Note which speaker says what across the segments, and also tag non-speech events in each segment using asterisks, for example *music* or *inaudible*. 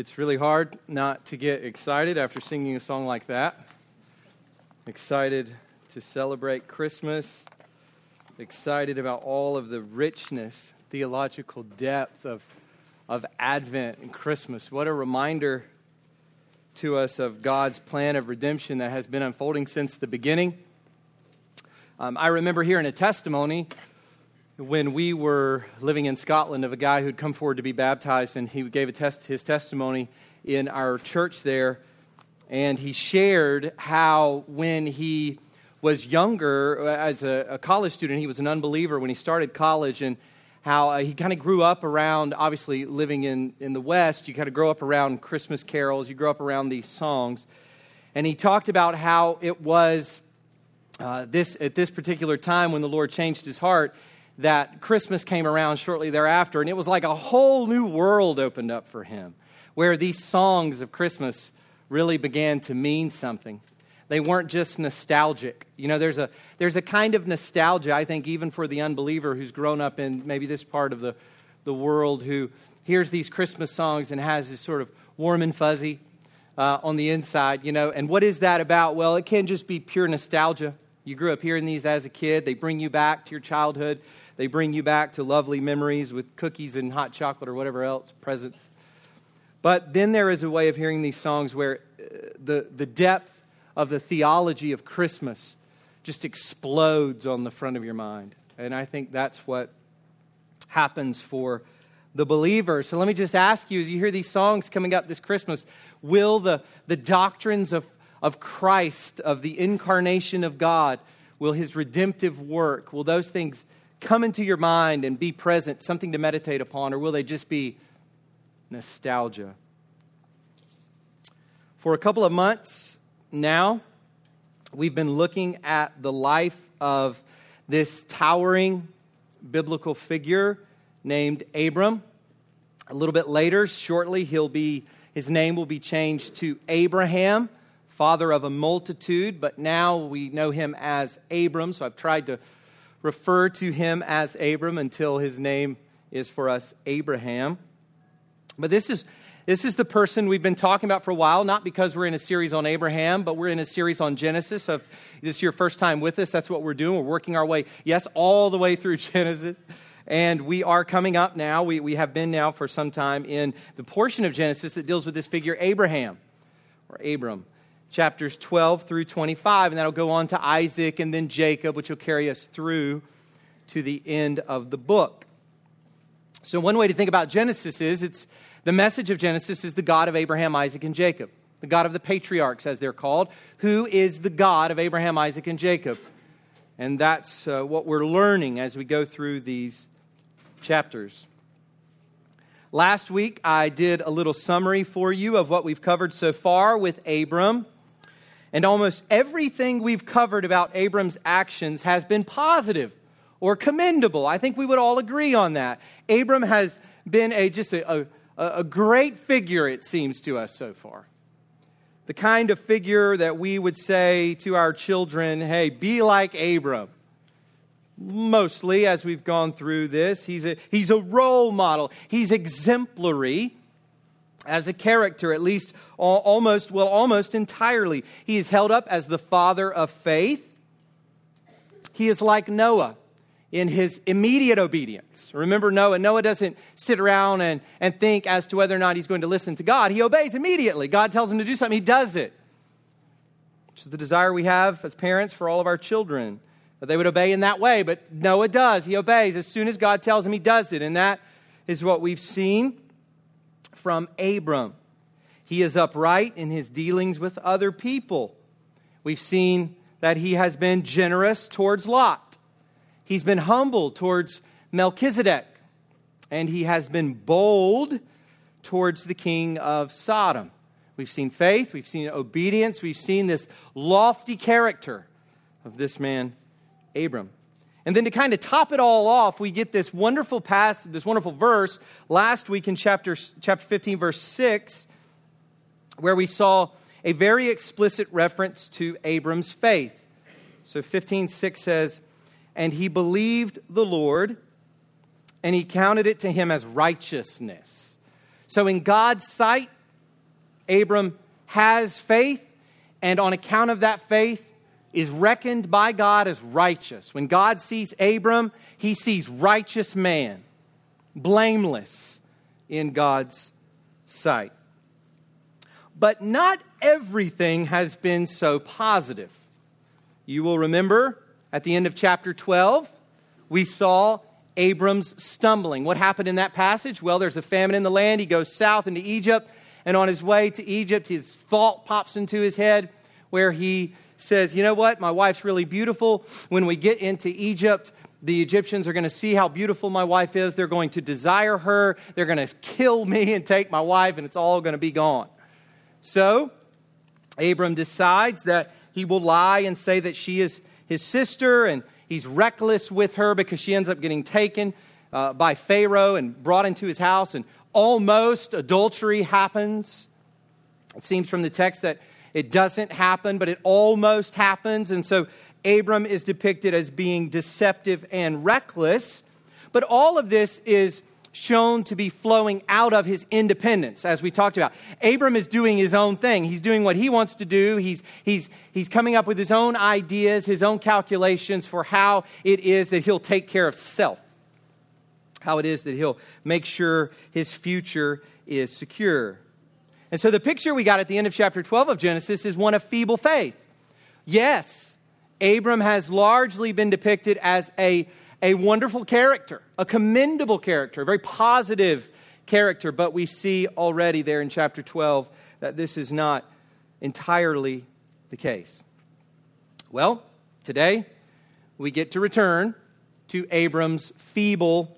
Speaker 1: It's really hard not to get excited after singing a song like that. Excited to celebrate Christmas, excited about all of the richness, theological depth of, of Advent and Christmas. What a reminder to us of God's plan of redemption that has been unfolding since the beginning. Um, I remember hearing a testimony when we were living in Scotland of a guy who'd come forward to be baptized, and he gave test, his testimony in our church there. And he shared how when he was younger, as a, a college student, he was an unbeliever when he started college, and how uh, he kind of grew up around, obviously living in, in the West, you kind of grow up around Christmas carols, you grow up around these songs. And he talked about how it was uh, this, at this particular time when the Lord changed his heart that Christmas came around shortly thereafter, and it was like a whole new world opened up for him, where these songs of Christmas really began to mean something. They weren't just nostalgic. You know, there's a, there's a kind of nostalgia, I think, even for the unbeliever who's grown up in maybe this part of the, the world who hears these Christmas songs and has this sort of warm and fuzzy uh, on the inside, you know. And what is that about? Well, it can just be pure nostalgia. You grew up hearing these as a kid, they bring you back to your childhood. They bring you back to lovely memories with cookies and hot chocolate or whatever else, presents. But then there is a way of hearing these songs where uh, the, the depth of the theology of Christmas just explodes on the front of your mind. And I think that's what happens for the believer. So let me just ask you as you hear these songs coming up this Christmas, will the, the doctrines of, of Christ, of the incarnation of God, will his redemptive work, will those things come into your mind and be present, something to meditate upon, or will they just be nostalgia? For a couple of months now, we've been looking at the life of this towering biblical figure named Abram. A little bit later, shortly, he'll be, his name will be changed to Abraham, father of a multitude, but now we know him as Abram. So I've tried to refer to him as Abram until his name is for us Abraham. But this is, this is the person we've been talking about for a while, not because we're in a series on Abraham, but we're in a series on Genesis. So if this is your first time with us, that's what we're doing. We're working our way, yes, all the way through *laughs* Genesis. And we are coming up now, we, we have been now for some time in the portion of Genesis that deals with this figure Abraham or Abram chapters 12 through 25, and that'll go on to Isaac and then Jacob, which will carry us through to the end of the book. So, one way to think about Genesis is it's the message of Genesis is the God of Abraham, Isaac, and Jacob, the God of the patriarchs, as they're called, who is the God of Abraham, Isaac, and Jacob. And that's uh, what we're learning as we go through these chapters. Last week, I did a little summary for you of what we've covered so far with Abram. And almost everything we've covered about Abram's actions has been positive or commendable. I think we would all agree on that. Abram has been a, just a, a, a great figure, it seems to us so far. The kind of figure that we would say to our children, hey, be like Abram. Mostly, as we've gone through this, he's a, he's a role model, he's exemplary as a character, at least almost, well, almost entirely. He is held up as the father of faith. He is like Noah in his immediate obedience. Remember Noah? Noah doesn't sit around and, and think as to whether or not he's going to listen to God. He obeys immediately. God tells him to do something, he does it. Which is the desire we have as parents for all of our children, that they would obey in that way. But Noah does. He obeys. As soon as God tells him, he does it. And that is what we've seen from Abram. He is upright in his dealings with other people. We've seen that he has been generous towards Lot. He's been humble towards Melchizedek. And he has been bold towards the king of Sodom. We've seen faith, we've seen obedience, we've seen this lofty character of this man, Abram. And then to kind of top it all off, we get this wonderful passage, this wonderful verse last week in chapter, chapter 15, verse 6, where we saw a very explicit reference to Abram's faith. So 15, 6 says, And he believed the Lord, and he counted it to him as righteousness. So in God's sight, Abram has faith, and on account of that faith, is reckoned by God as righteous. When God sees Abram, he sees righteous man, blameless in God's sight. But not everything has been so positive. You will remember at the end of chapter 12, we saw Abram's stumbling. What happened in that passage? Well, there's a famine in the land. He goes south into Egypt, and on his way to Egypt, his thought pops into his head where he says, You know what? My wife's really beautiful. When we get into Egypt, the Egyptians are going to see how beautiful my wife is. They're going to desire her. They're going to kill *laughs* me and take my wife, and it's all going to be gone. So, Abram decides that he will lie and say that she is his sister, and he's reckless with her because she ends up getting taken uh, by Pharaoh and brought into his house, and almost adultery happens. It seems from the text that it doesn't happen, but it almost happens. And so Abram is depicted as being deceptive and reckless. But all of this is shown to be flowing out of his independence, as we talked about. Abram is doing his own thing. He's doing what he wants to do. He's, he's, he's coming up with his own ideas, his own calculations for how it is that he'll take care of self, how it is that he'll make sure his future is secure. And so the picture we got at the end of chapter 12 of Genesis is one of feeble faith. Yes, Abram has largely been depicted as a a wonderful character, a commendable character, a very positive character, but we see already there in chapter 12 that this is not entirely the case. Well, today we get to return to Abram's feeble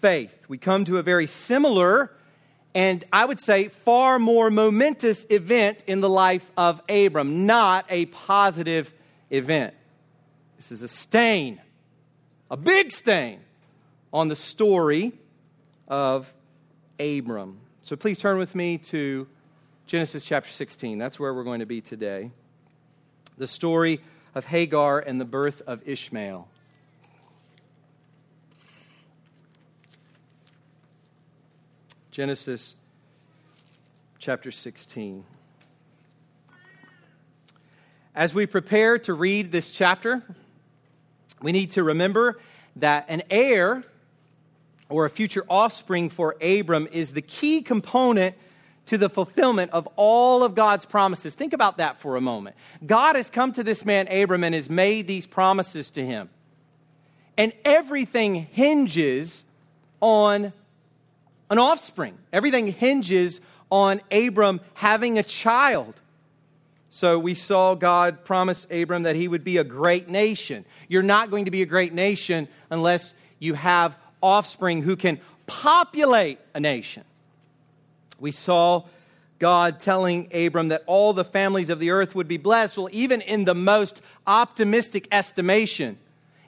Speaker 1: faith. We come to a very similar and I would say far more momentous event in the life of Abram, not a positive event. This is a stain a big stain on the story of Abram. So please turn with me to Genesis chapter 16. That's where we're going to be today. The story of Hagar and the birth of Ishmael. Genesis chapter 16. As we prepare to read this chapter, we need to remember that an heir or a future offspring for Abram is the key component to the fulfillment of all of God's promises. Think about that for a moment. God has come to this man, Abram, and has made these promises to him. And everything hinges on an offspring, everything hinges on Abram having a child. So we saw God promise Abram that he would be a great nation. You're not going to be a great nation unless you have offspring who can populate a nation. We saw God telling Abram that all the families of the earth would be blessed. Well, even in the most optimistic estimation,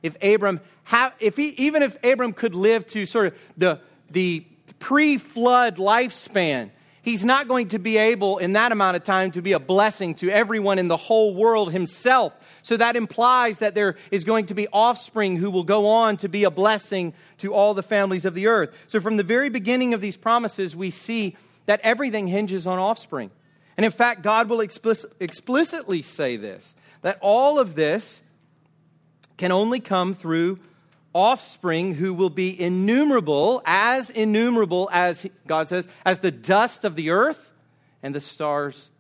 Speaker 1: if Abram, ha- if he, even if Abram could live to sort of the, the pre flood lifespan, he's not going to be able in that amount of time to be a blessing to everyone in the whole world himself. So that implies that there is going to be offspring who will go on to be a blessing to all the families of the earth. So from the very beginning of these promises, we see that everything hinges on offspring. And in fact, God will explicit, explicitly say this that all of this can only come through offspring who will be innumerable, as innumerable as God says, as the dust of the earth and the stars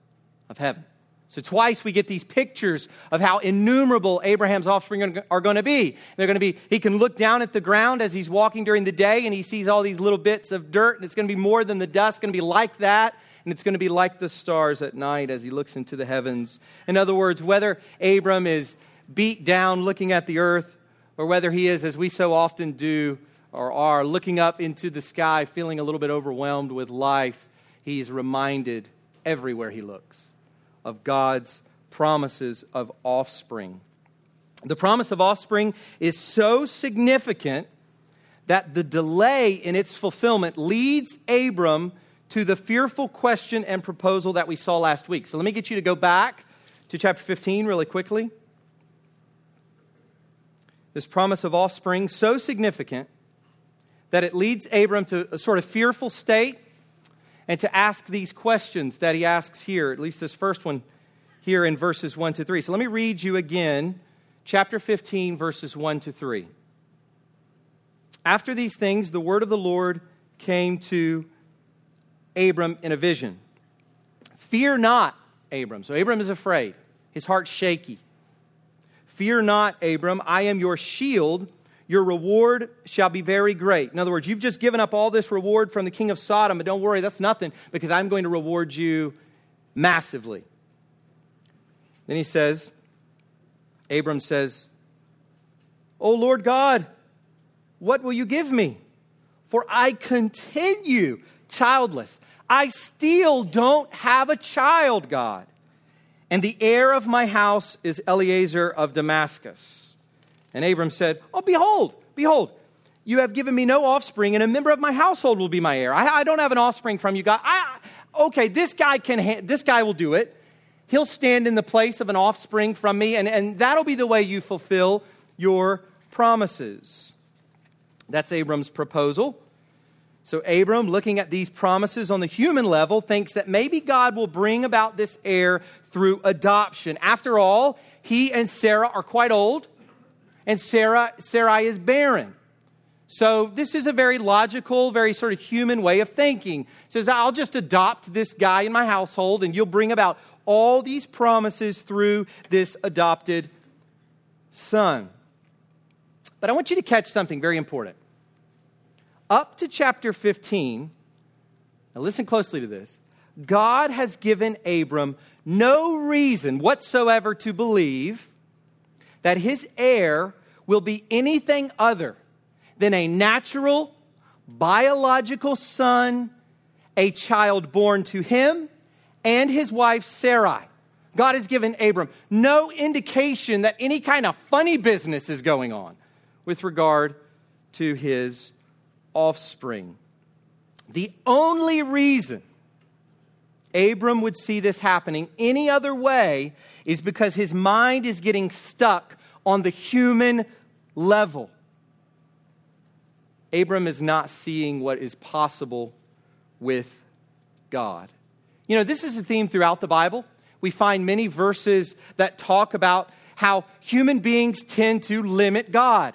Speaker 1: of heaven. So, twice we get these pictures of how innumerable Abraham's offspring are going to be. They're going to be, he can look down at the ground as he's walking during the day and he sees all these little bits of dirt, and it's going to be more than the dust, going to be like that, and it's going to be like the stars at night as he looks into the heavens. In other words, whether Abram is beat down looking at the earth or whether he is, as we so often do or are, looking up into the sky, feeling a little bit overwhelmed with life, he's reminded everywhere he looks of God's promises of offspring. The promise of offspring is so significant that the delay in its fulfillment leads Abram to the fearful question and proposal that we saw last week. So let me get you to go back to chapter 15 really quickly this promise of offspring so significant that it leads Abram to a sort of fearful state. and to ask these questions that he asks here, at least this first one here in verses 1 to 3. So let me read you again, chapter 15, verses 1 to 3. After these things, the word of the Lord came to Abram in a vision. Fear not, Abram. So Abram is afraid, his heart's shaky. Fear not, Abram, I am your shield. Your reward shall be very great. In other words, you've just given up all this reward from the king of Sodom, but don't worry, that's nothing because I'm going to reward you massively. Then he says, Abram says, O Lord God, what will you give me? For I continue childless. I still don't have a child, God. And the heir of my house is Eliezer of Damascus. And Abram said, Oh, behold, behold, you have given me no offspring, and a member of my household will be my heir. I, I don't have an offspring from you, God. I, okay, this guy can. Ha- this guy will do it. He'll stand in the place of an offspring from me, and, and that'll be the way you fulfill your promises. That's Abram's proposal. So, Abram, looking at these promises on the human level, thinks that maybe God will bring about this heir through adoption. After all, he and Sarah are quite old, and Sarah, Sarai is barren. So, this is a very logical, very sort of human way of thinking. Says, I'll just adopt this guy in my household, and you'll bring about all these promises through this adopted son. But I want you to catch something very important up to chapter 15, now listen closely to this. God has given Abram no reason whatsoever to believe that his heir will be anything other than a natural, biological son, a child born to him and his wife Sarai. God has given Abram no indication that any kind of funny business is going on with regard to his offspring. The only reason Abram would see this happening any other way is because his mind is getting stuck on the human level. Abram is not seeing what is possible with God. You know, this is a theme throughout the Bible. We find many verses that talk about how human beings tend to limit God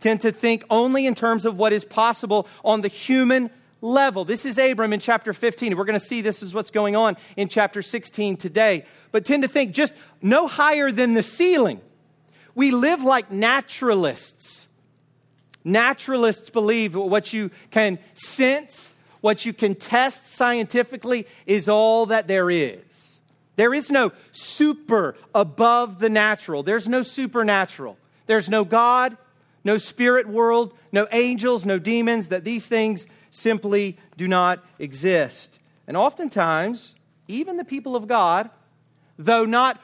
Speaker 1: tend to think only in terms of what is possible on the human level. This is Abram in chapter 15. We're going to see this is what's going on in chapter 16 today. But tend to think just no higher than the ceiling. We live like naturalists. Naturalists believe what you can sense, what you can test scientifically is all that there is. There is no super above the natural. There's no supernatural. There's no God no spirit world, no angels, no demons, that these things simply do not exist. And oftentimes, even the people of God, though not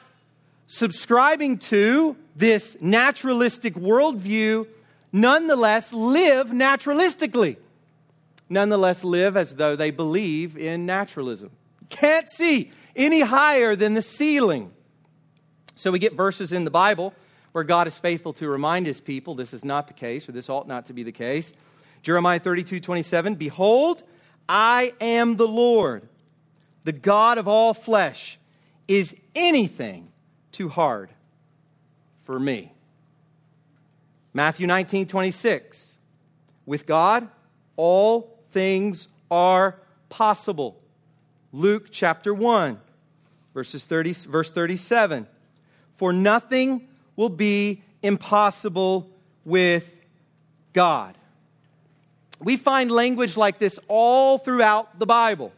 Speaker 1: subscribing to this naturalistic worldview, nonetheless live naturalistically. Nonetheless, live as though they believe in naturalism. Can't see any higher than the ceiling. So we get verses in the Bible where God is faithful to remind his people this is not the case, or this ought not to be the case. Jeremiah 32 27, Behold, I am the Lord, the God of all flesh. Is anything too hard for me? Matthew 19 26, With God, all things are possible. Luke chapter 1, verses 30, verse 37. For nothing will be impossible with God. We find language like this all throughout the Bible.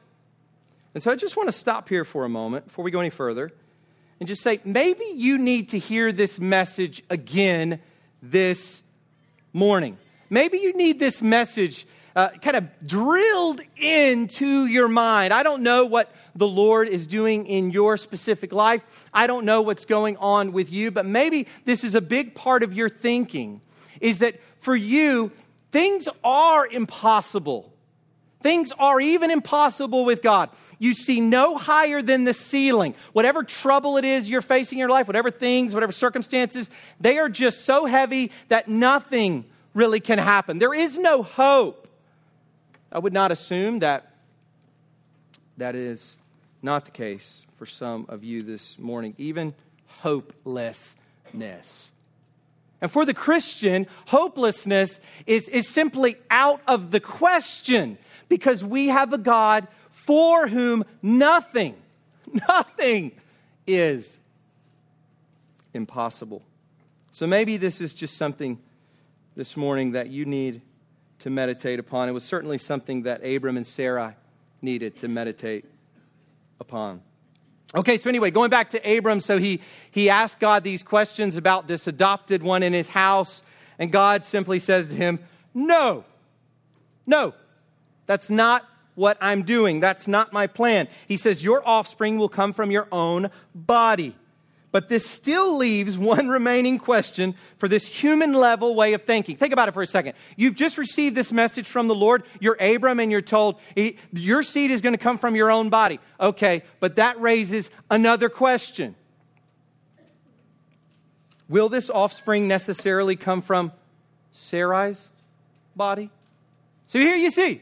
Speaker 1: And so I just want to stop here for a moment before we go any further and just say maybe you need to hear this message again this morning. Maybe you need this message uh, kind of drilled into your mind. I don't know what the Lord is doing in your specific life. I don't know what's going on with you, but maybe this is a big part of your thinking is that for you, things are impossible. Things are even impossible with God. You see no higher than the ceiling. Whatever trouble it is you're facing in your life, whatever things, whatever circumstances, they are just so heavy that nothing really can happen. There is no hope. I would not assume that that is not the case for some of you this morning, even hopelessness. And for the Christian, hopelessness is, is simply out of the question because we have a God for whom nothing, *laughs* nothing is impossible. So maybe this is just something this morning that you need to meditate upon. It was certainly something that Abram and Sarah needed to meditate upon. Okay, so anyway, going back to Abram, so he, he asked God these questions about this adopted one in his house, and God simply says to him, No, no, that's not what I'm doing. That's not my plan. He says, Your offspring will come from your own body. But this still leaves one remaining question for this human level way of thinking. Think about it for a second. You've just received this message from the Lord. You're Abram, and you're told your seed is going to come from your own body. Okay, but that raises another question Will this offspring necessarily come from Sarai's body? So here you see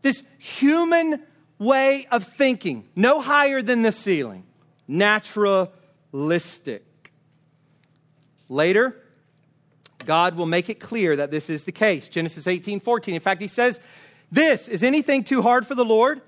Speaker 1: this human way of thinking, no higher than the ceiling, natural Listic. Later, God will make it clear that this is the case. Genesis 18 14. In fact, he says, This is anything too hard for the Lord?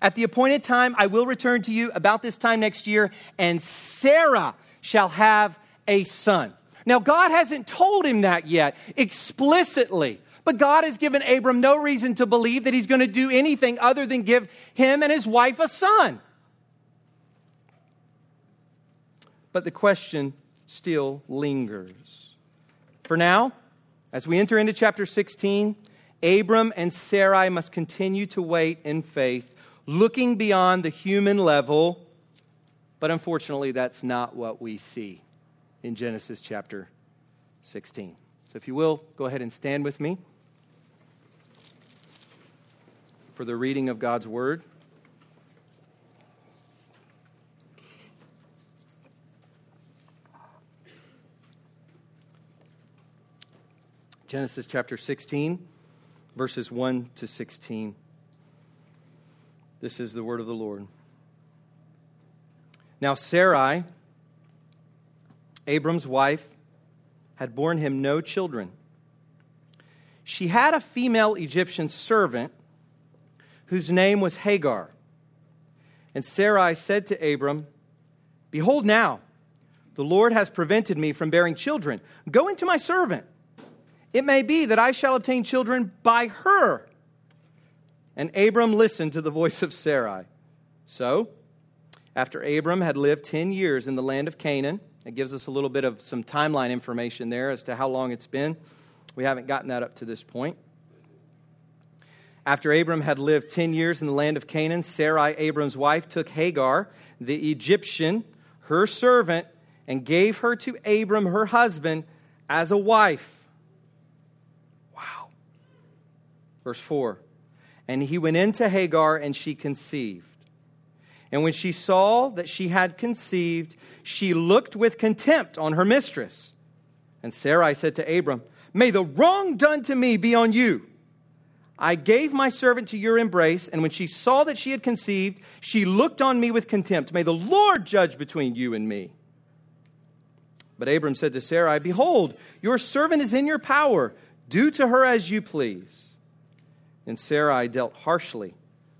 Speaker 1: At the appointed time, I will return to you about this time next year, and Sarah shall have a son. Now, God hasn't told him that yet explicitly, but God has given Abram no reason to believe that he's going to do anything other than give him and his wife a son. But the question still lingers. For now, as we enter into chapter 16, Abram and Sarai must continue to wait in faith, looking beyond the human level. But unfortunately, that's not what we see in Genesis chapter 16. So, if you will, go ahead and stand with me for the reading of God's word. Genesis chapter 16, verses 1 to 16. This is the word of the Lord. Now, Sarai, Abram's wife, had borne him no children. She had a female Egyptian servant whose name was Hagar. And Sarai said to Abram, Behold, now, the Lord has prevented me from bearing children. Go into my servant. It may be that I shall obtain children by her. And Abram listened to the voice of Sarai. So, after Abram had lived 10 years in the land of Canaan, it gives us a little bit of some timeline information there as to how long it's been. We haven't gotten that up to this point. After Abram had lived 10 years in the land of Canaan, Sarai, Abram's wife, took Hagar, the Egyptian, her servant, and gave her to Abram, her husband, as a wife. Verse 4 And he went into Hagar, and she conceived. And when she saw that she had conceived, she looked with contempt on her mistress. And Sarai said to Abram, May the wrong done to me be on you. I gave my servant to your embrace, and when she saw that she had conceived, she looked on me with contempt. May the Lord judge between you and me. But Abram said to Sarai, Behold, your servant is in your power. Do to her as you please. And Sarai dealt harshly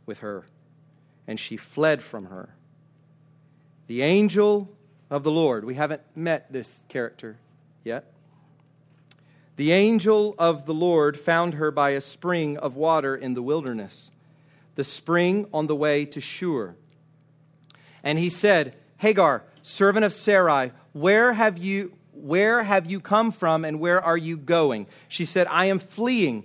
Speaker 1: with her, and she fled from her. The angel of the Lord, we haven't met this character yet. The angel of the Lord found her by a spring of water in the wilderness, the spring on the way to Shur. And he said, Hagar, servant of Sarai, where have you where have you come from and where are you going? She said, I am fleeing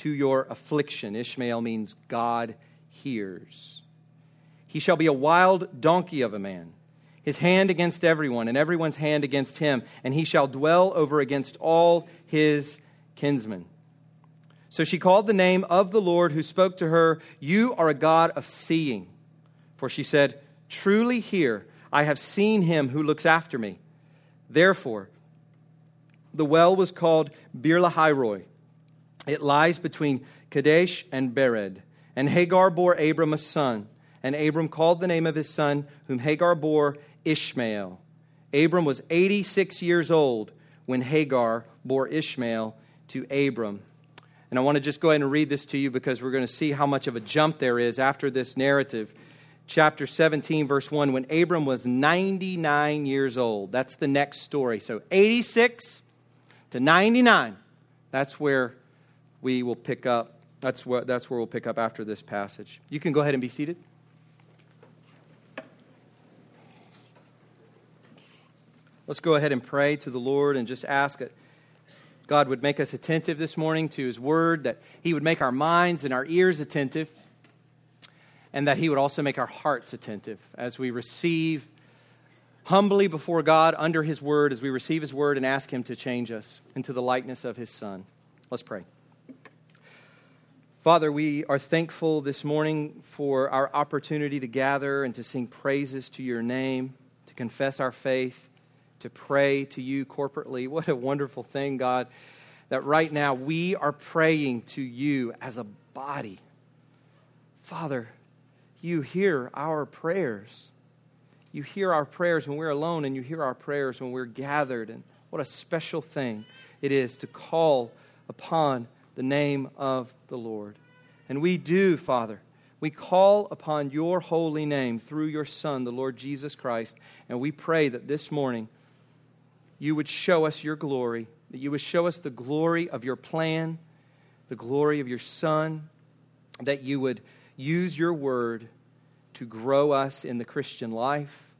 Speaker 1: to your affliction. Ishmael means God hears. He shall be a wild donkey of a man. his hand against everyone, and everyone's hand against him, and he shall dwell over against all his kinsmen. So she called the name of the Lord who spoke to her, You are a God of seeing. For she said, Truly here I have seen him who looks after me. Therefore, the well was called Bir Lahai It lies between Kadesh and Bered. And Hagar bore Abram a son, and Abram called the name of his son, whom Hagar bore, Ishmael. Abram was 86 years old when Hagar bore Ishmael to Abram. And I want to just go ahead and read this to you because we're going to see how much of a jump there is after this narrative. Chapter 17, verse 1 when Abram was 99 years old. That's the next story. So 86 to 99. That's where we will pick up. That's where, that's where we'll pick up after this passage. You can go ahead and be seated. Let's go ahead and pray to the Lord and just ask that God would make us attentive this morning to His Word, that He would make our minds and our ears attentive, and that He would also make our hearts attentive as we receive humbly before God under His Word, as we receive His Word and ask Him to change us into the likeness of His Son. Let's pray. Father, we are thankful this morning for our opportunity to gather and to sing praises to your name, to confess our faith to pray to you corporately. What a wonderful thing, God, that right now we are praying to you as a body. Father, you hear our prayers. You hear our prayers when we're alone, and you hear our prayers when we're gathered. And what a special thing it is to call upon the name of the Lord. And we do, Father. We call upon your holy name through your Son, the Lord Jesus Christ, and we pray that this morning you would show us your glory, that you would show us the glory of your plan, the glory of your Son, that you would use your word to grow us in the Christian life,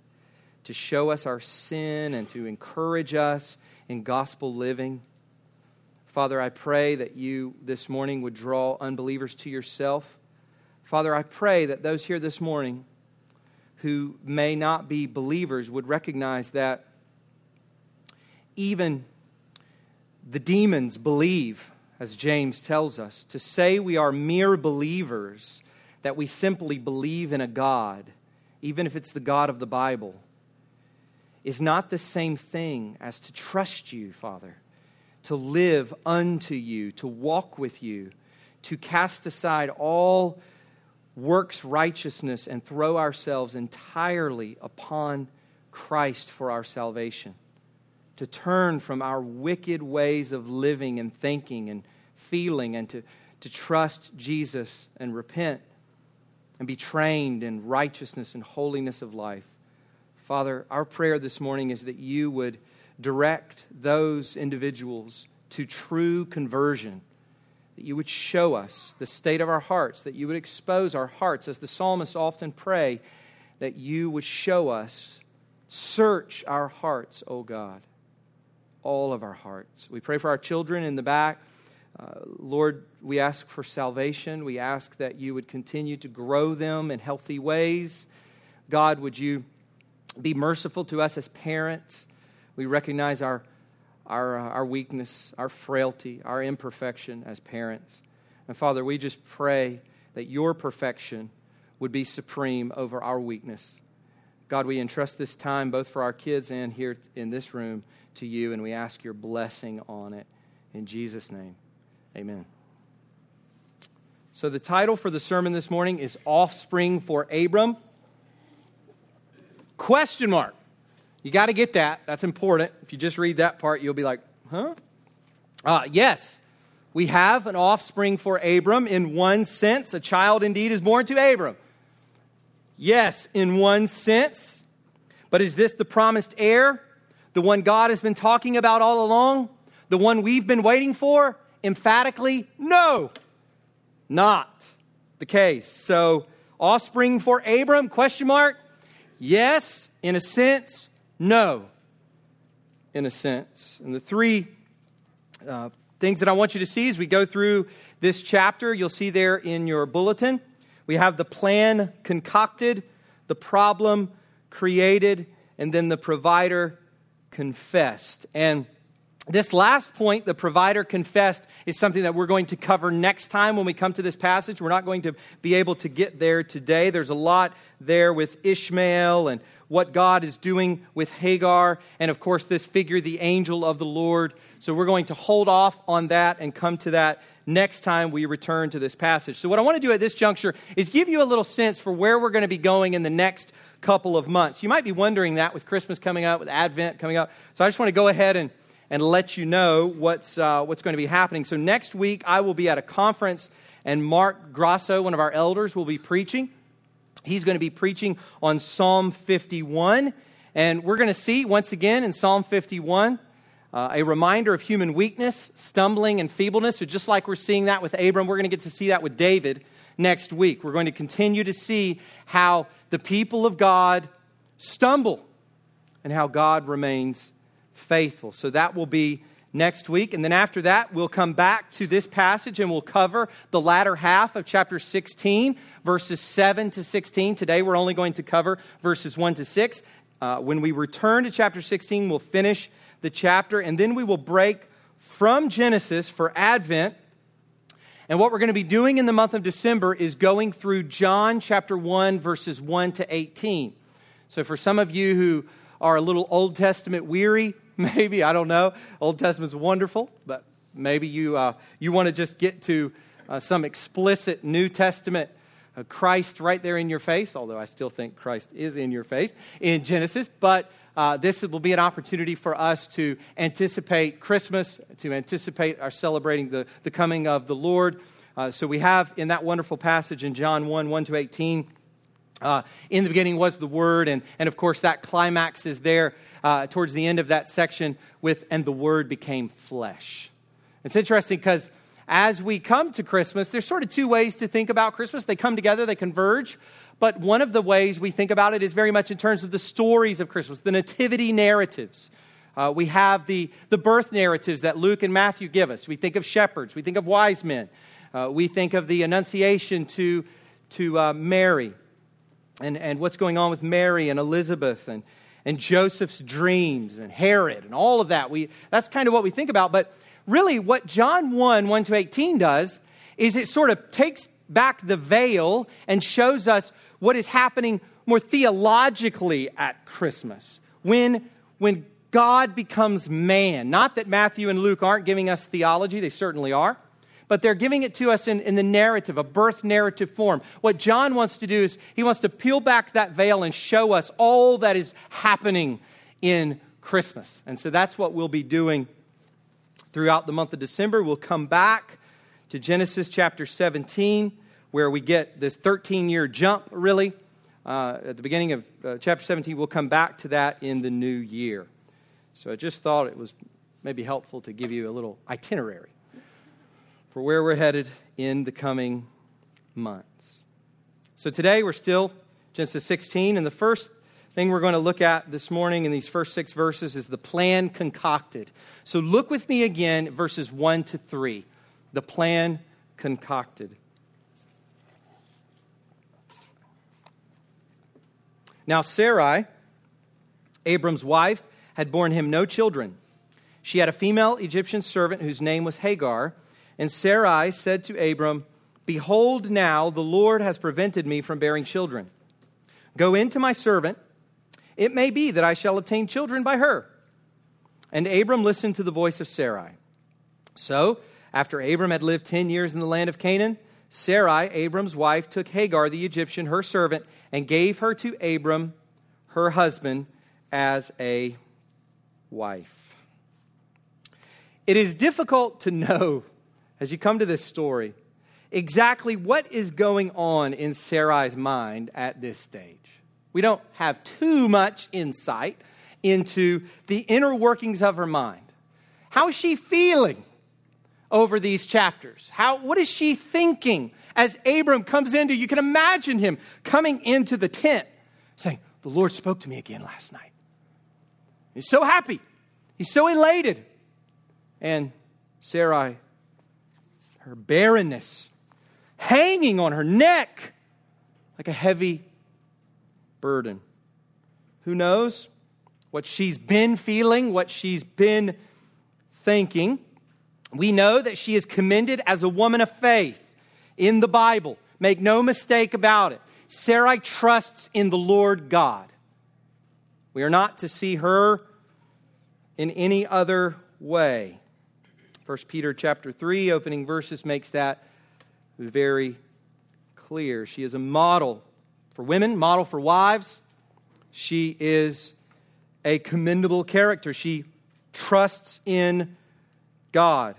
Speaker 1: to show us our sin, and to encourage us in gospel living. Father, I pray that you this morning would draw unbelievers to yourself. Father, I pray that those here this morning who may not be believers would recognize that even the demons believe, as James tells us. To say we are mere believers, that we simply believe in a God, even if it's the God of the Bible, is not the same thing as to trust you, Father, to live unto you, to walk with you, to cast aside all works righteousness and throw ourselves entirely upon Christ for our salvation to turn from our wicked ways of living and thinking and feeling and to, to trust Jesus and repent and be trained in righteousness and holiness of life. Father, our prayer this morning is that you would direct those individuals to true conversion, that you would show us the state of our hearts, that you would expose our hearts, as the psalmists often pray, that you would show us, search our hearts, O God all of our hearts. We pray for our children in the back. Uh, Lord, we ask for salvation. We ask that you would continue to grow them in healthy ways. God, would you be merciful to us as parents? We recognize our, our, uh, our weakness, our frailty, our imperfection as parents. And Father, we just pray that your perfection would be supreme over our weakness. God, we entrust this time both for our kids and here in this room to you, and we ask your blessing on it. In Jesus' name, amen. So, the title for the sermon this morning is Offspring for Abram. Question mark. You got to get that. That's important. If you just read that part, you'll be like, huh? Uh, yes, we have an offspring for Abram in one sense. A child indeed is born to Abram. Yes, in one sense. But is this the promised heir? the one God has been talking about all along, the one we've been waiting for? Emphatically, no, not the case. So, offspring for Abram? Question mark. Yes, in a sense. No, in a sense. And the three uh, things that I want you to see as we go through this chapter, you'll see there in your bulletin. We have the plan concocted, the problem created, and then the provider confessed. And this last point, the provider confessed, is something that we're going to cover next time when we come to this passage. We're not going to be able to get there today. There's a lot there with Ishmael and what God is doing with Hagar, and of course, this figure, the angel of the Lord. So we're going to hold off on that and come to that next time we return to this passage. So, what I want to do at this juncture is give you a little sense for where we're going to be going in the next couple of months. You might be wondering that with Christmas coming up, with Advent coming up. So, I just want to go ahead and and let you know what's, uh, what's going to be happening. So, next week, I will be at a conference, and Mark Grasso, one of our elders, will be preaching. He's going to be preaching on Psalm 51. And we're going to see, once again, in Psalm 51, uh, a reminder of human weakness, stumbling, and feebleness. So, just like we're seeing that with Abram, we're going to get to see that with David next week. We're going to continue to see how the people of God stumble and how God remains faithful. So that will be next week. And then after that, we'll come back to this passage and we'll cover the latter half of chapter 16, verses 7 to 16. Today, we're only going to cover verses 1 to 6. Uh, when we return to chapter 16, we'll finish the chapter and then we will break from Genesis for Advent. And what we're going to be doing in the month of December is going through John chapter 1, verses 1 to 18. So, for some of you who are a little Old Testament weary, *laughs* maybe, I don't know. Old Testament's wonderful, but maybe you, uh, you want to just get to uh, some explicit New Testament uh, Christ right there in your face, although I still think Christ is in your face in Genesis. But uh, this will be an opportunity for us to anticipate Christmas, to anticipate our celebrating the, the coming of the Lord. Uh, so we have in that wonderful passage in John 1 1 to 18. Uh, in the beginning was the Word, and, and of course, that climax is there uh, towards the end of that section with, and the Word became flesh. It's interesting because as we come to Christmas, there's sort of two ways to think about Christmas. They come together, they converge. But one of the ways we think about it is very much in terms of the stories of Christmas, the nativity narratives. Uh, we have the, the birth narratives that Luke and Matthew give us. We think of shepherds, we think of wise men, uh, we think of the annunciation to, to uh, Mary and, and what's going on with Mary and Elizabeth and, and Joseph's dreams and Herod and all of that. We, that's kind of what we think about. But really, what John 1 1 to 18 does is it sort of takes back the veil and shows us what is happening more theologically at Christmas. When, when God becomes man. Not that Matthew and Luke aren't giving us theology, they certainly are but they're giving it to us in, in the narrative, a birth narrative form. What John wants to do is he wants to peel back that veil and show us all that is happening in Christmas. And so that's what we'll be doing throughout the month of December. We'll come back to Genesis chapter 17, where we get this 13 year jump, really. Uh, at the beginning of uh, chapter 17, we'll come back to that in the new year. So I just thought it was maybe helpful to give you a little itinerary for where we're headed in the coming months. So today we're still Genesis 16, and the first thing we're going to look at this morning in these first six verses is the plan concocted. So look with me again, verses 1 to 3. The plan concocted. Now, Sarai, Abram's wife, had borne him no children. She had a female Egyptian servant whose name was Hagar and Sarai said to Abram, Behold, now the Lord has prevented me from bearing children. Go in to my servant. It may be that I shall obtain children by her. And Abram listened to the voice of Sarai. So, after Abram had lived 10 years in the land of Canaan, Sarai, Abram's wife, took Hagar the Egyptian, her servant, and gave her to Abram, her husband, as a wife. It is difficult to *laughs* know as you come to this story, exactly what is going on in Sarai's mind at this stage. We don't have too much insight into the inner workings of her mind. How is she feeling over these chapters? How, what is she thinking as Abram comes into? You can imagine him coming into the tent saying, The Lord spoke to me again last night. He's so happy, he's so elated. And Sarai her barrenness hanging on her neck like a heavy burden. Who knows? what she's been feeling, what she's been thinking. We know that she is commended as a woman of faith in the Bible. Make no mistake about it. Sarai trusts in the Lord God. We are not to see her in any other way. 1 Peter chapter 3 opening verses makes that very clear. She is a model for women, model for wives. She is a commendable character. She trusts in God.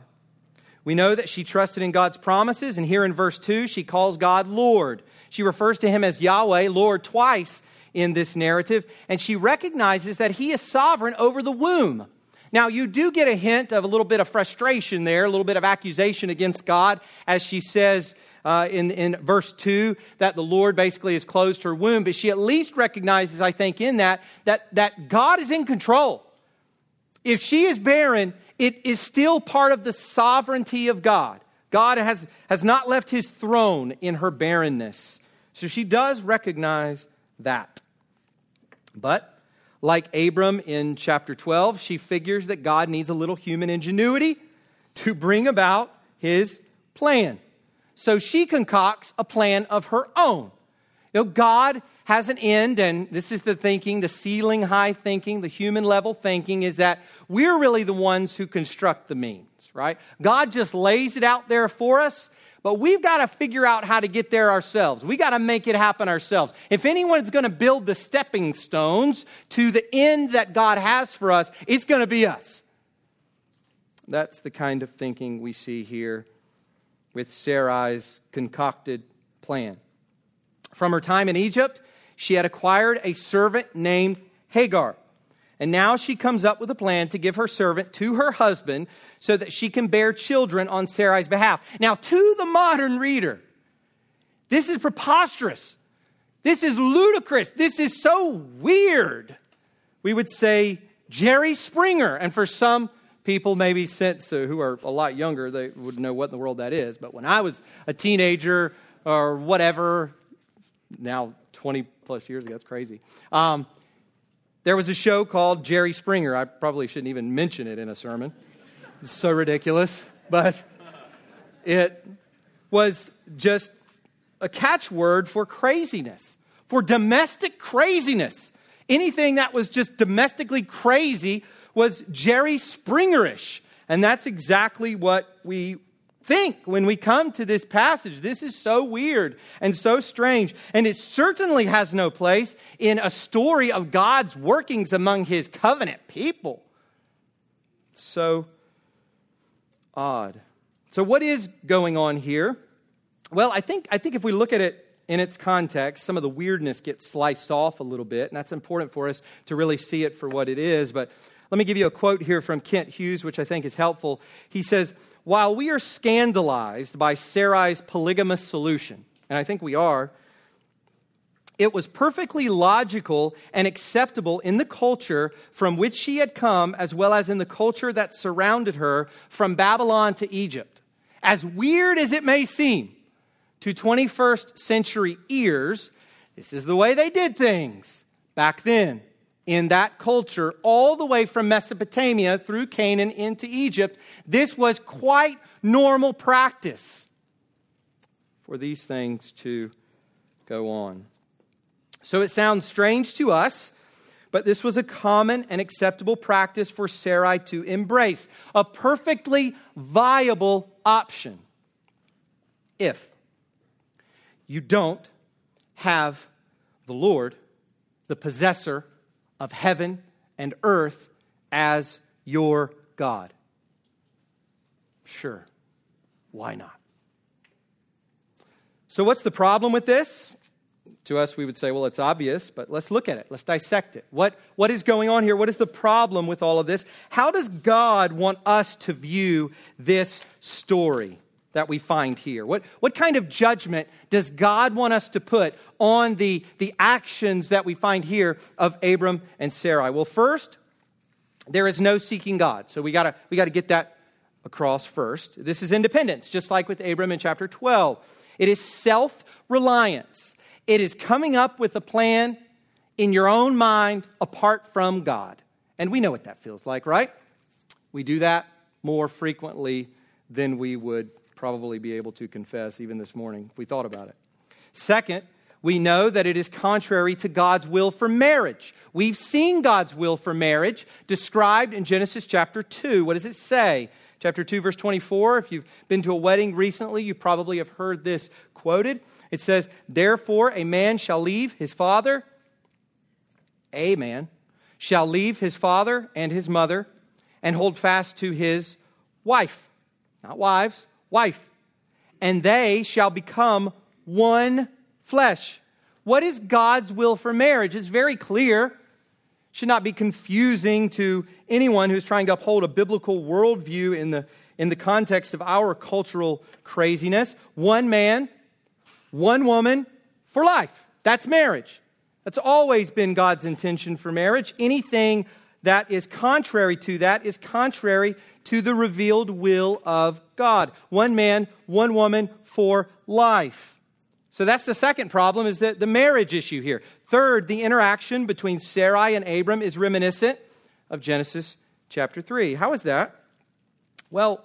Speaker 1: We know that she trusted in God's promises, and here in verse 2, she calls God Lord. She refers to him as Yahweh, Lord, twice in this narrative, and she recognizes that he is sovereign over the womb. Now, you do get a hint of a little bit of frustration there, a little bit of accusation against God, as she says uh, in, in verse 2 that the Lord basically has closed her womb, but she at least recognizes, I think, in that, that, that God is in control. If she is barren, it is still part of the sovereignty of God. God has, has not left his throne in her barrenness. So she does recognize that. But like Abram in chapter 12, she figures that God needs a little human ingenuity to bring about his plan. So she concocts a plan of her own. You know, God has an end, and this is the thinking, the ceiling high thinking, the human level thinking is that we're really the ones who construct the means, right? God just lays it out there for us, but we've got to figure out how to get there ourselves. We got to make it happen ourselves. If anyone's going to build the stepping stones to the end that God has for us, it's going to be us. That's the kind of thinking we see here with Sarai's concocted plan. From her time in Egypt, she had acquired a servant named Hagar. And now she comes up with a plan to give her servant to her husband so that she can bear children on Sarai's behalf. Now, to the modern reader, this is preposterous. This is ludicrous. This is so weird. We would say Jerry Springer. And for some people, maybe since uh, who are a lot younger, they would know what in the world that is. But when I was a teenager or whatever, now 20 plus years ago, that's crazy. Um, there was a show called Jerry Springer. I probably shouldn't even mention it in a sermon. So ridiculous. But it was just a catchword for craziness, for domestic craziness. Anything that was just domestically crazy was Jerry Springerish. And that's exactly what we think when we come to this passage. This is so weird and so strange. And it certainly has no place in a story of God's workings among his covenant people. So odd. So, what is going on here? Well, I think, I think if we look at it in its context, some of the weirdness gets sliced off a little bit, and that's important for us to really see it for what it is. But let me give you a quote here from Kent Hughes, which I think is helpful. He says, While we are scandalized by Sarai's polygamous solution, and I think we are, it was perfectly logical and acceptable in the culture from which she had come, as well as in the culture that surrounded her from Babylon to Egypt. As weird as it may seem to 21st century ears, this is the way they did things back then in that culture, all the way from Mesopotamia through Canaan into Egypt, this was quite normal practice for these things to go on. So it sounds strange to us, but this was a common and acceptable practice for Sarai to embrace, a perfectly viable option if you don't have the Lord, the possessor of heaven and earth as your God. Sure, why not? So, what's the problem with this? To us, we would say, well, it's obvious, but let's look at it. Let's dissect it. What, what is going on here? What is the problem with all of this? How does God want us to view this story? that we find here? What, what kind of judgment does God want us to put on the, the actions that we find here of Abram and Sarai? Well, first, there is no seeking God. So we gotta, we gotta get that across first. This is independence, just like with Abram in chapter 12. It is self reliance, it is coming up with a plan in your own mind apart from God. And we know what that feels like, right? We do that more frequently than we would probably be able to confess even this morning if we thought about it. Second, we know that it is contrary to God's will for marriage. We've seen God's will for marriage described in Genesis chapter 2. What does it say? Chapter 2, verse 24. If you've been to a wedding recently, you probably have heard this quoted. It says, Therefore, a man shall leave his father, a man shall leave his father and his mother and hold fast to his wife, not wives, wife, and they shall become one flesh. What is God's will for marriage? It's very clear. Should not be confusing to anyone who's trying to uphold a biblical worldview in the, in the context of our cultural craziness. One man, one woman for life. That's marriage. That's always been God's intention for marriage. Anything that is contrary to that is contrary to the revealed will of God. One man, one woman for life. So that's the second problem is that the marriage issue here. Third, the interaction between Sarai and Abram is reminiscent of Genesis chapter 3. How is that? Well,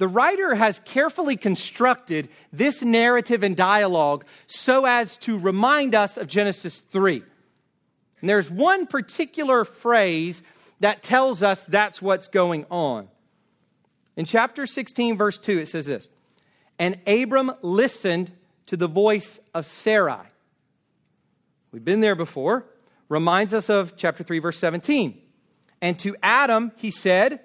Speaker 1: the writer has carefully constructed this narrative and dialogue so as to remind us of Genesis 3. And there's one particular phrase that tells us that's what's going on. In chapter 16, verse 2, it says this And Abram listened to the voice of Sarai. We've been there before. Reminds us of chapter 3, verse 17. And to Adam, he said,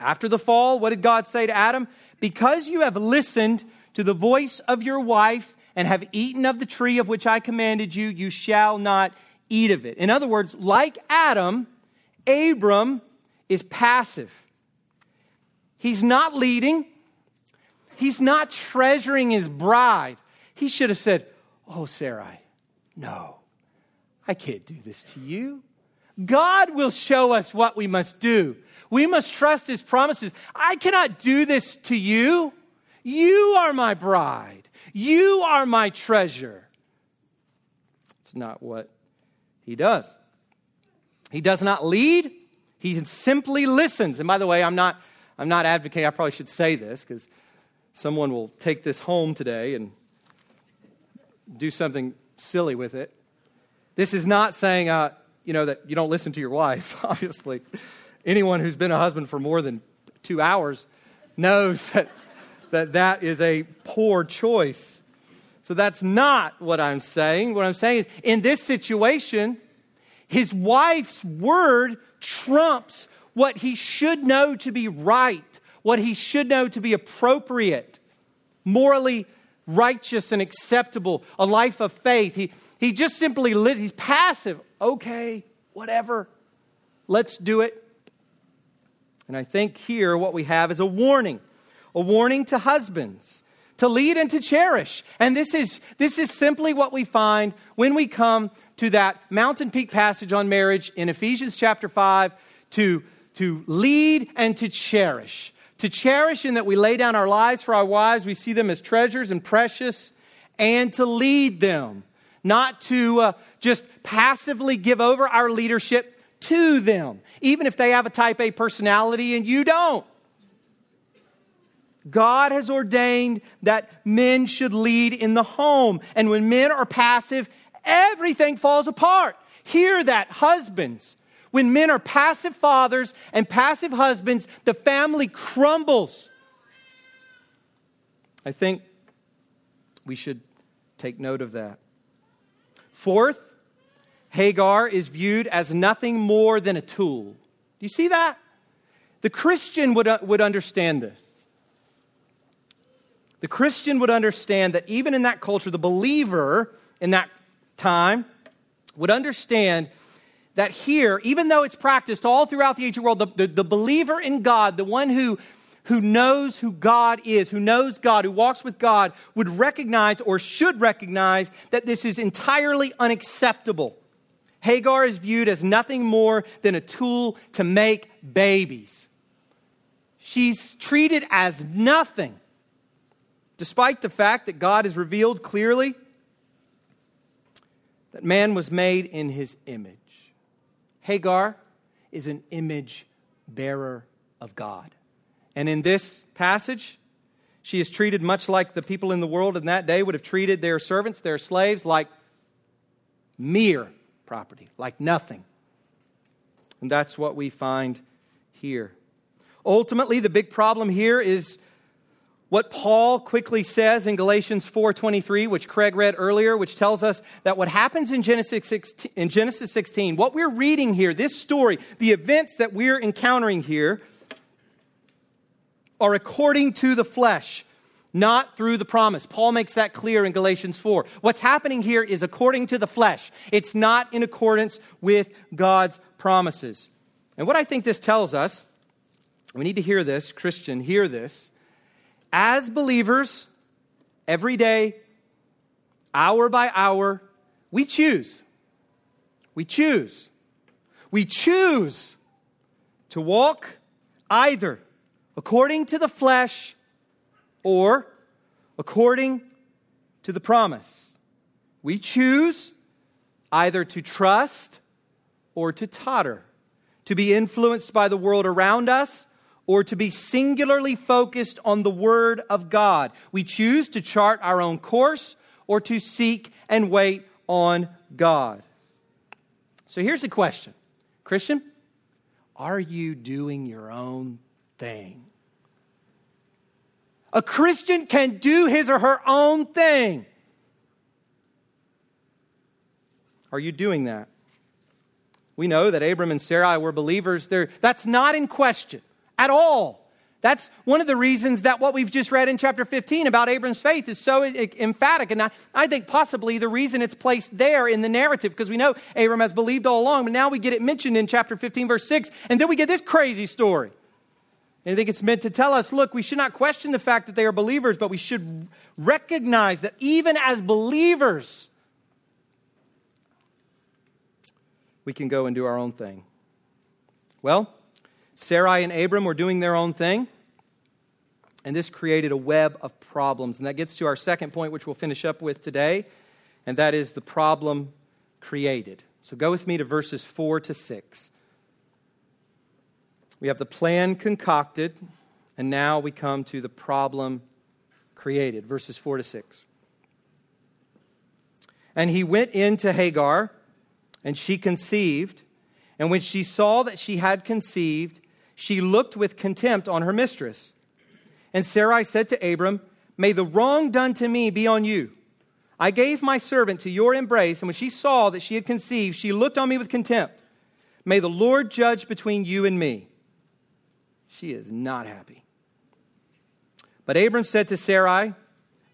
Speaker 1: after the fall, what did God say to Adam? Because you have listened to the voice of your wife and have eaten of the tree of which I commanded you, you shall not eat of it. In other words, like Adam, Abram is passive. He's not leading, he's not treasuring his bride. He should have said, Oh, Sarai, no, I can't do this to you. God will show us what we must do. We must trust his promises. I cannot do this to you. You are my bride. You are my treasure. It's not what he does. He does not lead, he simply listens. And by the way, I'm not, I'm not advocating, I probably should say this because someone will take this home today and do something silly with it. This is not saying, uh, you know, that you don't listen to your wife, *laughs* obviously. Anyone who's been a husband for more than two hours knows that that, that is a poor choice. So that's not what I'm saying. What I'm saying is, in this situation, his wife's word trumps what he should know to be right, what he should know to be appropriate, morally righteous and acceptable, a life of faith. He, he just simply lives, he's passive. Okay, whatever, let's do it. And I think here what we have is a warning, a warning to husbands to lead and to cherish. And this is, this is simply what we find when we come to that mountain peak passage on marriage in Ephesians chapter 5 to, to lead and to cherish. To cherish in that we lay down our lives for our wives, we see them as treasures and precious, and to lead them, not to uh, just passively give over our leadership to them, even if they have a type A personality and you don't. God has ordained that men should lead in the home. And when men are passive, everything falls apart. Hear that, husbands. When men are passive fathers and passive husbands, the family crumbles. I think we should take note of that. Fourth, Hagar is viewed as nothing more than a tool. Do you see that? The Christian would, uh, would understand this. The Christian would understand that even in that culture, the believer in that time would understand that here, even though it's practiced all throughout the ancient world, the, the, the, believer in God, the one who, who knows who God is, who knows God, who walks with God, would recognize or should recognize that this is entirely unacceptable. Hagar is viewed as nothing more than a tool to make babies. She's treated as nothing despite the fact that God has revealed clearly that man was made in his image. Hagar is an image bearer of God. And in this passage, she is treated much like the people in the world in that day would have treated their servants, their slaves, like mere property, like nothing. And that's what we find here. Ultimately, the big problem here is what Paul quickly says in Galatians 4:23, which Craig read earlier, which tells us that what happens in Genesis 16, in Genesis 16, what we're reading here, this story, the events that we're encountering here are according to the flesh, not through the promise. Paul makes that clear in Galatians 4. What's happening here is according to the flesh. It's not in accordance with God's promises. And what I think this tells us, we need to hear this, Christian, hear this as believers, every day, hour by hour, we choose. We choose. We choose to walk either according to the flesh or according to the promise. We choose either to trust or to totter, to be influenced by the world around us or to be singularly focused on the Word of God. We choose to chart our own course or to seek and wait on God. So here's the question Christian, are you doing your own thing? A Christian can do his or her own thing. Are you doing that? We know that Abram and Sarai were believers. They're, that's not in question at all. That's one of the reasons that what we've just read in chapter 15 about Abram's faith is so emphatic. And I, I think possibly the reason it's placed there in the narrative, because we know Abram has believed all along, but now we get it mentioned in chapter 15, verse 6, and then we get this crazy story. And I think it's meant to tell us look, we should not question the fact that they are believers, but we should recognize that even as believers, we can go and do our own thing. Well, Sarai and Abram were doing their own thing, and this created a web of problems. And that gets to our second point, which we'll finish up with today, and that is the problem created. So go with me to verses 4 to 6. We have the plan concocted, and now we come to the problem created. Verses 4 to 6. And he went in to Hagar, and she conceived. And when she saw that she had conceived, she looked with contempt on her mistress. And Sarai said to Abram, May the wrong done to me be on you. I gave my servant to your embrace, and when she saw that she had conceived, she looked on me with contempt. May the Lord judge between you and me. She is not happy. But Abram said to Sarai,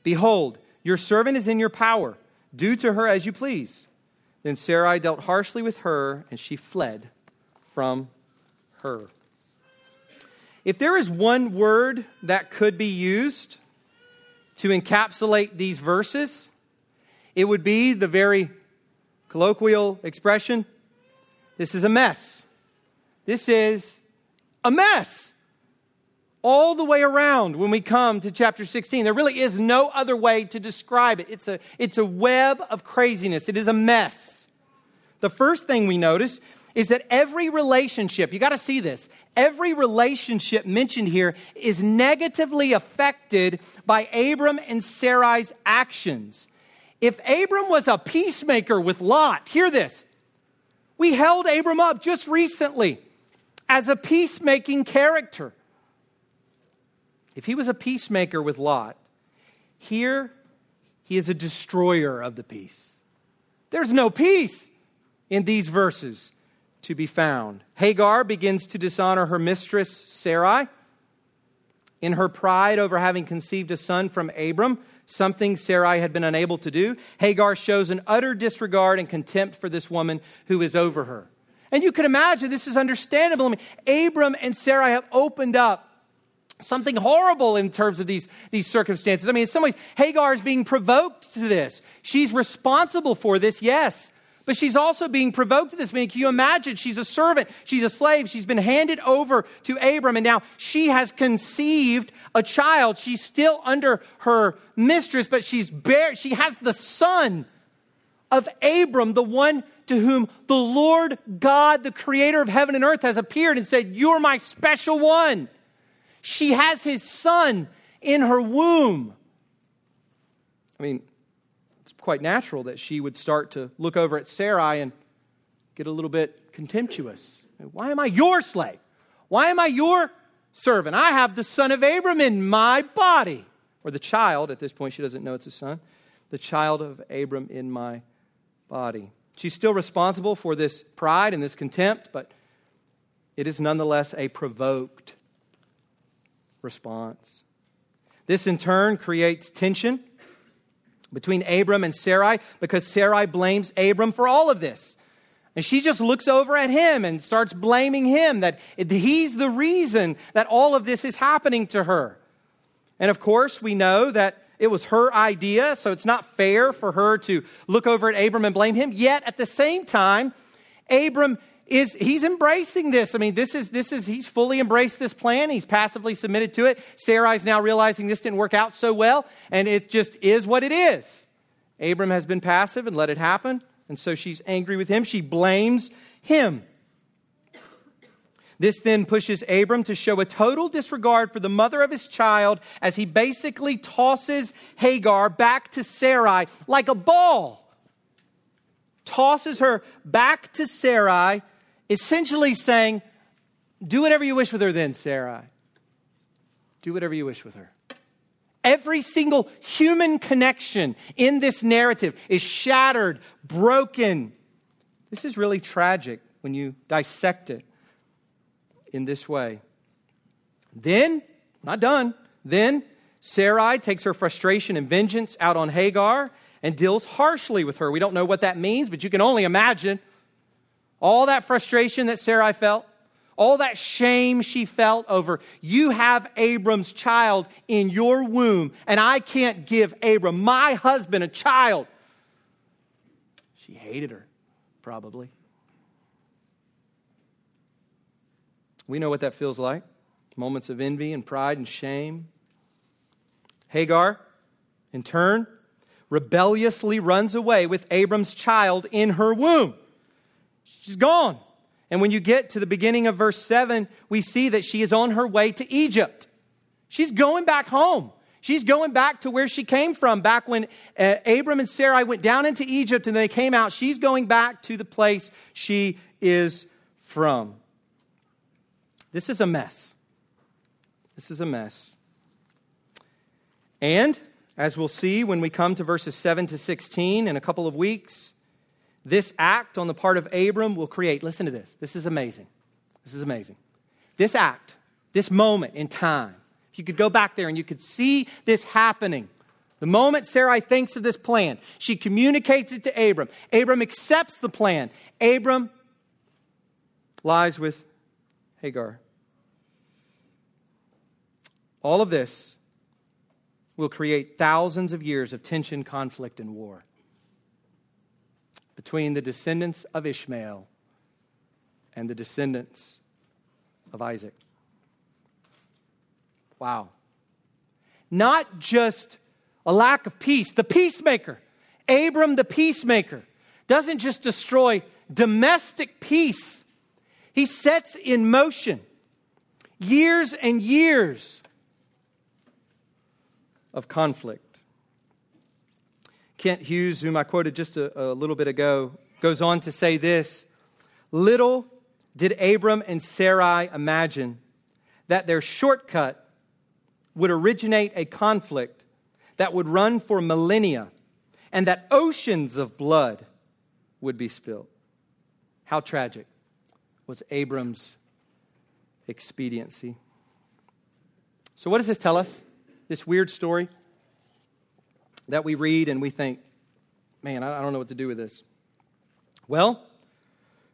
Speaker 1: Behold, your servant is in your power. Do to her as you please. Then Sarai dealt harshly with her, and she fled from her. If there is one word that could be used to encapsulate these verses, it would be the very colloquial expression this is a mess. This is a mess. All the way around when we come to chapter 16. There really is no other way to describe it. It's a, it's a web of craziness, it is a mess. The first thing we notice is that every relationship, you got to see this, every relationship mentioned here is negatively affected by Abram and Sarai's actions. If Abram was a peacemaker with Lot, hear this. We held Abram up just recently as a peacemaking character. If he was a peacemaker with Lot, here he is a destroyer of the peace. There's no peace in these verses to be found. Hagar begins to dishonor her mistress, Sarai. In her pride over having conceived a son from Abram, something Sarai had been unable to do, Hagar shows an utter disregard and contempt for this woman who is over her. And you can imagine this is understandable. I mean, Abram and Sarai have opened up something horrible in terms of these, these circumstances. I mean, in some ways, Hagar is being provoked to this. She's responsible for this, yes. But she's also being provoked to this. I mean, can you imagine? She's a servant, she's a slave, she's been handed over to Abram, and now she has conceived a child. She's still under her mistress, but she's bare, she has the son of Abram, the one to whom the Lord God, the creator of heaven and earth, has appeared and said, You're my special one. She has his son in her womb. I mean, it's quite natural that she would start to look over at Sarai and get a little bit contemptuous. Why am I your slave? Why am I your servant? I have the son of Abram in my body. Or the child, at this point, she doesn't know it's a son, the child of Abram in my body. She's still responsible for this pride and this contempt, but it is nonetheless a provoked response. This, in turn, creates tension between Abram and Sarai because Sarai blames Abram for all of this. And she just looks over at him and starts blaming him that he's the reason that all of this is happening to her. And of course, we know that it was her idea, so it's not fair for her to look over at Abram and blame him. Yet at the same time, Abram is he's embracing this. I mean, this is this is he's fully embraced this plan. He's passively submitted to it. Sarai's now realizing this didn't work out so well, and it just is what it is. Abram has been passive and let it happen, and so she's angry with him. She blames him. This then pushes Abram to show a total disregard for the mother of his child as he basically tosses Hagar back to Sarai like a ball. Tosses her back to Sarai, essentially saying, Do whatever you wish with her, then, Sarai. Do whatever you wish with her. Every single human connection in this narrative is shattered, broken. This is really tragic when you dissect it in this way. Then, not done, then Sarai takes her frustration and vengeance out on Hagar and deals harshly with her. We don't know what that means, but you can only imagine all that frustration that Sarai felt, all that shame she felt over you have Abram's child in your womb, and I can't give Abram, my husband, a child. She hated her, probably. We know what that feels like moments of envy and pride and shame. Hagar, in turn, rebelliously runs away with Abram's child in her womb. She's gone. And when you get to the beginning of verse 7, we see that she is on her way to Egypt. She's going back home. She's going back to where she came from, back when uh, Abram and Sarai went down into Egypt and they came out. She's going back to the place she is from. This is a mess. This is a mess. And as we'll see when we come to verses 7 to 16 in a couple of weeks, this act on the part of Abram will create, listen to this. This is amazing. This is amazing. This act, this moment in time, if you could go back there and you could see this happening. The moment Sarai thinks of this plan, she communicates it to Abram. Abram accepts the plan. Abram lies with Hagar. All of this will create thousands of years of tension, conflict, and war between the descendants of Ishmael and the descendants of Isaac. Wow. Not just a lack of peace, the peacemaker, Abram the peacemaker, doesn't just destroy domestic peace, he sets in motion years and years of conflict. Kent Hughes, whom I quoted just a, a little bit ago, goes on to say this Little did Abram and Sarai imagine that their shortcut would originate a conflict that would run for millennia and that oceans of blood would be spilled. How tragic was Abram's expediency. So, what does this tell us? This weird story that we read and we think, man, I don't know what to do with this. Well,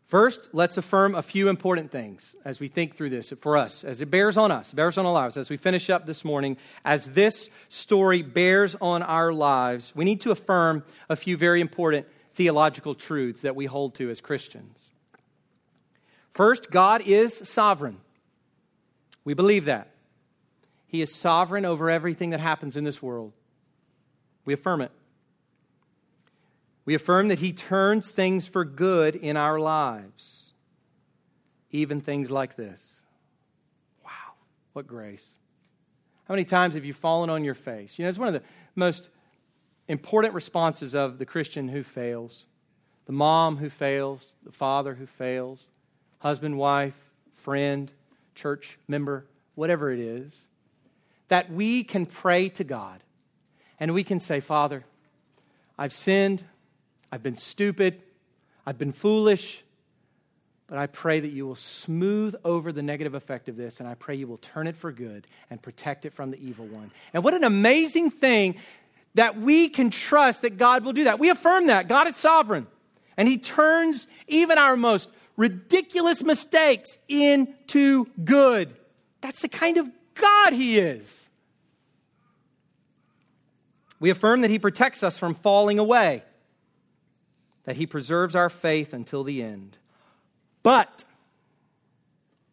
Speaker 1: first, let's affirm a few important things as we think through this for us, as it bears on us, bears on our lives, as we finish up this morning, as this story bears on our lives, we need to affirm a few very important theological truths that we hold to as Christians. First, God is sovereign. We believe that. He is sovereign over everything that happens in this world. We affirm it. We affirm that He turns things for good in our lives, even things like this. Wow, what grace. How many times have you fallen on your face? You know, it's one of the most important responses of the Christian who fails the mom who fails, the father who fails, husband, wife, friend, church member, whatever it is, that we can pray to God and we can say, Father, I've sinned, I've been stupid, I've been foolish, but I pray that you will smooth over the negative effect of this, and I pray you will turn it for good and protect it from the evil one. And what an amazing thing that we can trust that God will do that. We affirm that. God is sovereign, and He turns even our most ridiculous mistakes into good. That's the kind of God He is. We affirm that He protects us from falling away, that He preserves our faith until the end. But,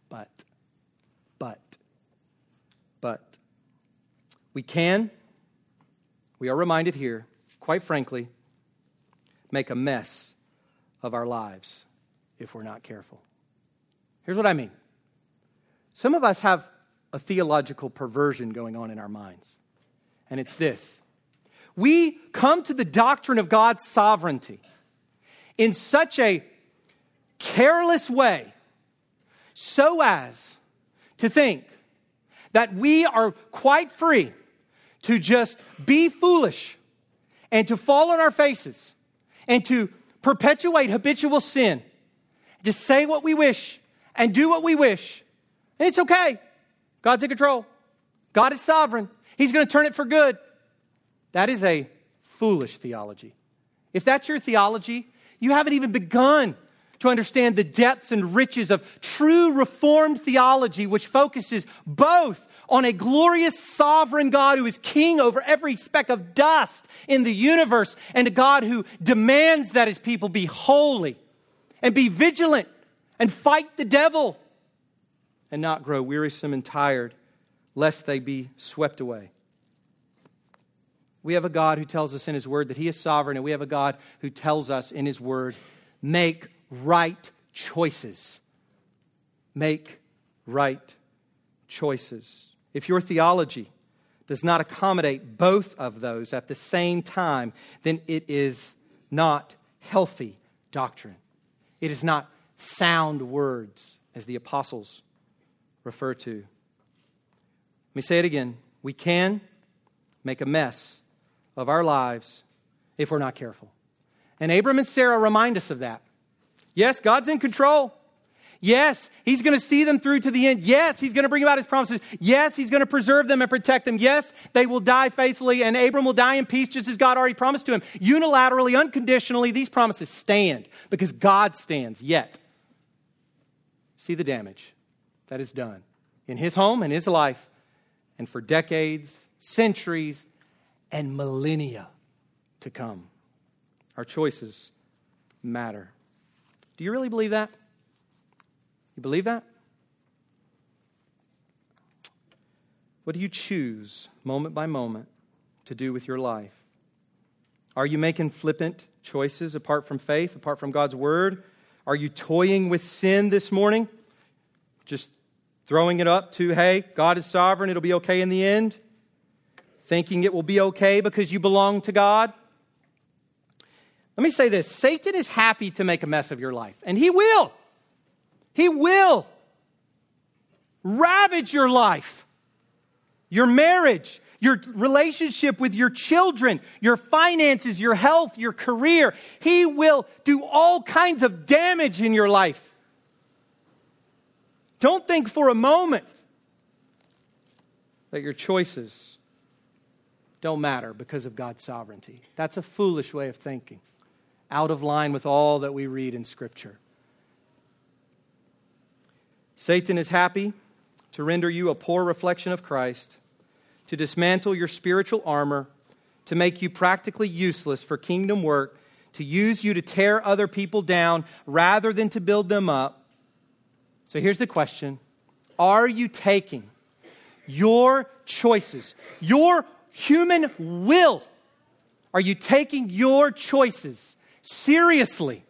Speaker 1: but, but, but, we can, we are reminded here, quite frankly, make a mess of our lives if we're not careful. Here's what I mean some of us have a theological perversion going on in our minds, and it's this. We come to the doctrine of God's sovereignty in such a careless way so as to think that we are quite free to just be foolish and to fall on our faces and to perpetuate habitual sin to say what we wish and do what we wish. And it's okay. God's in control. God is sovereign. He's going to turn it for good. That is a foolish theology. If that's your theology, you haven't even begun to understand the depths and riches of true Reformed theology, which focuses both on a glorious sovereign God who is king over every speck of dust in the universe, and a God who demands that his people be holy and be vigilant and fight the devil and not grow wearisome and tired, lest they be swept away. We have a God who tells us in His Word that He is sovereign, and we have a God who tells us in His Word, make right choices. Make right choices. If your theology does not accommodate both of those at the same time, then it is not healthy doctrine. It is not sound words, as the apostles refer to. Let me say it again. We can make a mess of our lives if we're not careful. And Abram and Sarah remind us of that. Yes, God's in control. Yes, He's going to see them through to the end. Yes, He's going to bring about His promises. Yes, He's going to preserve them and protect them. Yes, they will die faithfully, and Abram will die in peace just as God already promised to him. Unilaterally, unconditionally, these promises stand because God stands. Yet, see the damage that is done in His home and His life, and for decades, centuries, and millennia to come. Our choices matter. Do you really believe that? You believe that? What do you choose moment by moment to do with your life? Are you making flippant choices apart from faith, apart from God's word? Are you toying with sin this morning? Just throwing it up to, hey, God is sovereign, it'll be okay in the end? Thinking it will be okay because you belong to God? Let me say this Satan is happy to make a mess of your life, and he will. He will ravage your life, your marriage, your relationship with your children, your finances, your health, your career. He will do all kinds of damage in your life. Don't think for a moment that your choices don't matter because of God's sovereignty. That's a foolish way of thinking, out of line with all that we read in Scripture. Satan is happy to render you a poor reflection of Christ, to dismantle your spiritual armor, to make you practically useless for kingdom work, to use you to tear other people down rather than to build them up. So here's the question. Are you taking your choices, your human will, are you taking your choices seriously,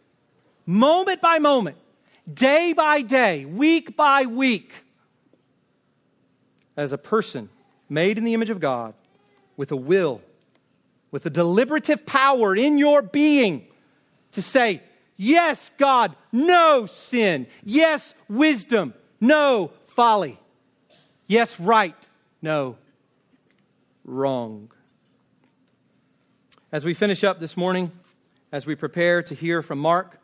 Speaker 1: moment by moment, day by day, week by week, as a person made in the image of God with a will, with a deliberative power in your being to say, Yes, God, no sin. Yes, wisdom, no folly. Yes, right, no wrong. As we finish up this morning, as we prepare to hear from Mark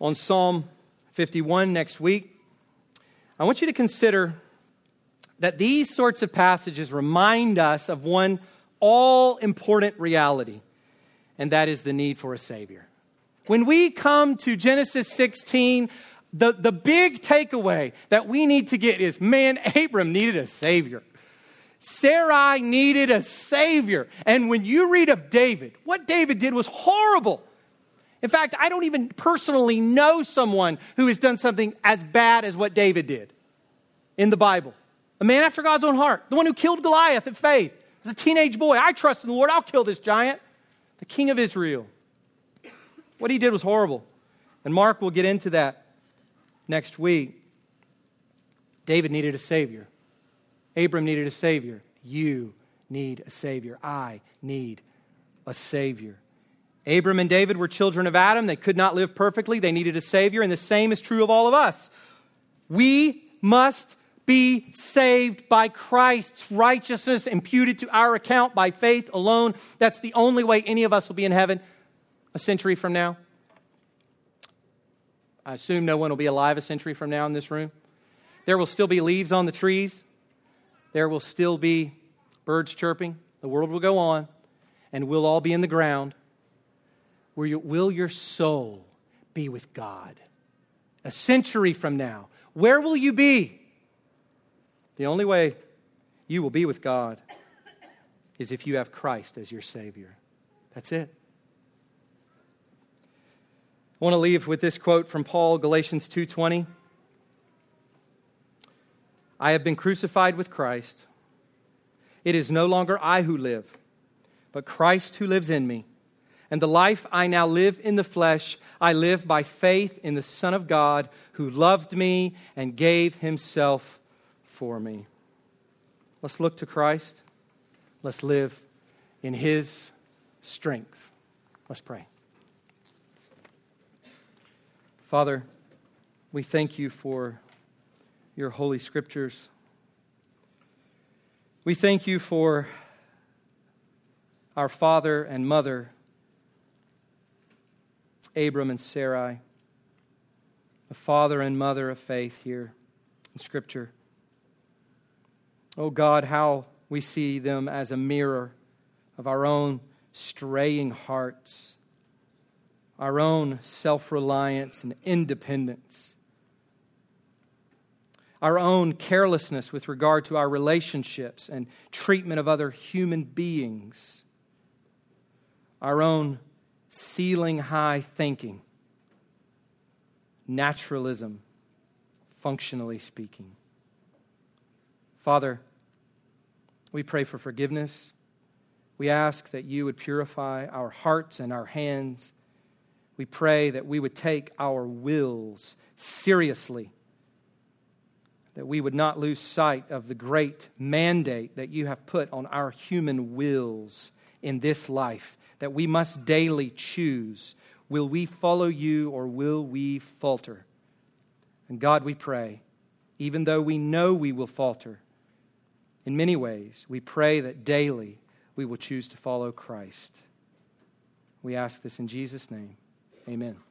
Speaker 1: on Psalm 51 next week, I want you to consider that these sorts of passages remind us of one all important reality, and that is the need for a Savior. When we come to Genesis 16, the, the big takeaway that we need to get is man, Abram needed a Savior. Sarai needed a Savior. And when you read of David, what David did was horrible. In fact, I don't even personally know someone who has done something as bad as what David did in the Bible. A man after God's own heart, the one who killed Goliath at faith. As a teenage boy, I trust in the Lord, I'll kill this giant. The king of Israel. What he did was horrible. And Mark will get into that next week. David needed a Savior. Abram needed a Savior. You need a Savior. I need a Savior. Abram and David were children of Adam. They could not live perfectly. They needed a Savior, and the same is true of all of us. We must be saved by Christ's righteousness imputed to our account by faith alone. That's the only way any of us will be in heaven a century from now. I assume no one will be alive a century from now in this room. There will still be leaves on the trees. There will still be birds chirping. The world will go on, and we'll all be in the ground. Will your soul be with God? A century from now, where will you be? The only way you will be with God is if you have Christ as your Savior. That's it. I want to leave with this quote from Paul, Galatians 2:20. I have been crucified with Christ. It is no longer I who live, but Christ who lives in me. And the life I now live in the flesh, I live by faith in the Son of God who loved me and gave himself for me. Let's look to Christ. Let's live in his strength. Let's pray. Father, we thank you for your holy scriptures. We thank you for our father and mother Abram and Sarai, the father and mother of faith here in Scripture. Oh God, how we see them as a mirror of our own straying hearts, our own self reliance and independence, our own carelessness with regard to our relationships and treatment of other human beings, our own ceiling high thinking, naturalism, functionally speaking. Father, we pray for forgiveness. We ask that you would purify our hearts and our hands. We pray that we would take our wills seriously, that we would not lose sight of the great mandate that you have put on our human wills in this life that we must daily choose will we follow you or will we falter? And God, we pray, even though we know we will falter, in many ways, we pray that daily we will choose to follow Christ. We ask this in Jesus' name. Amen.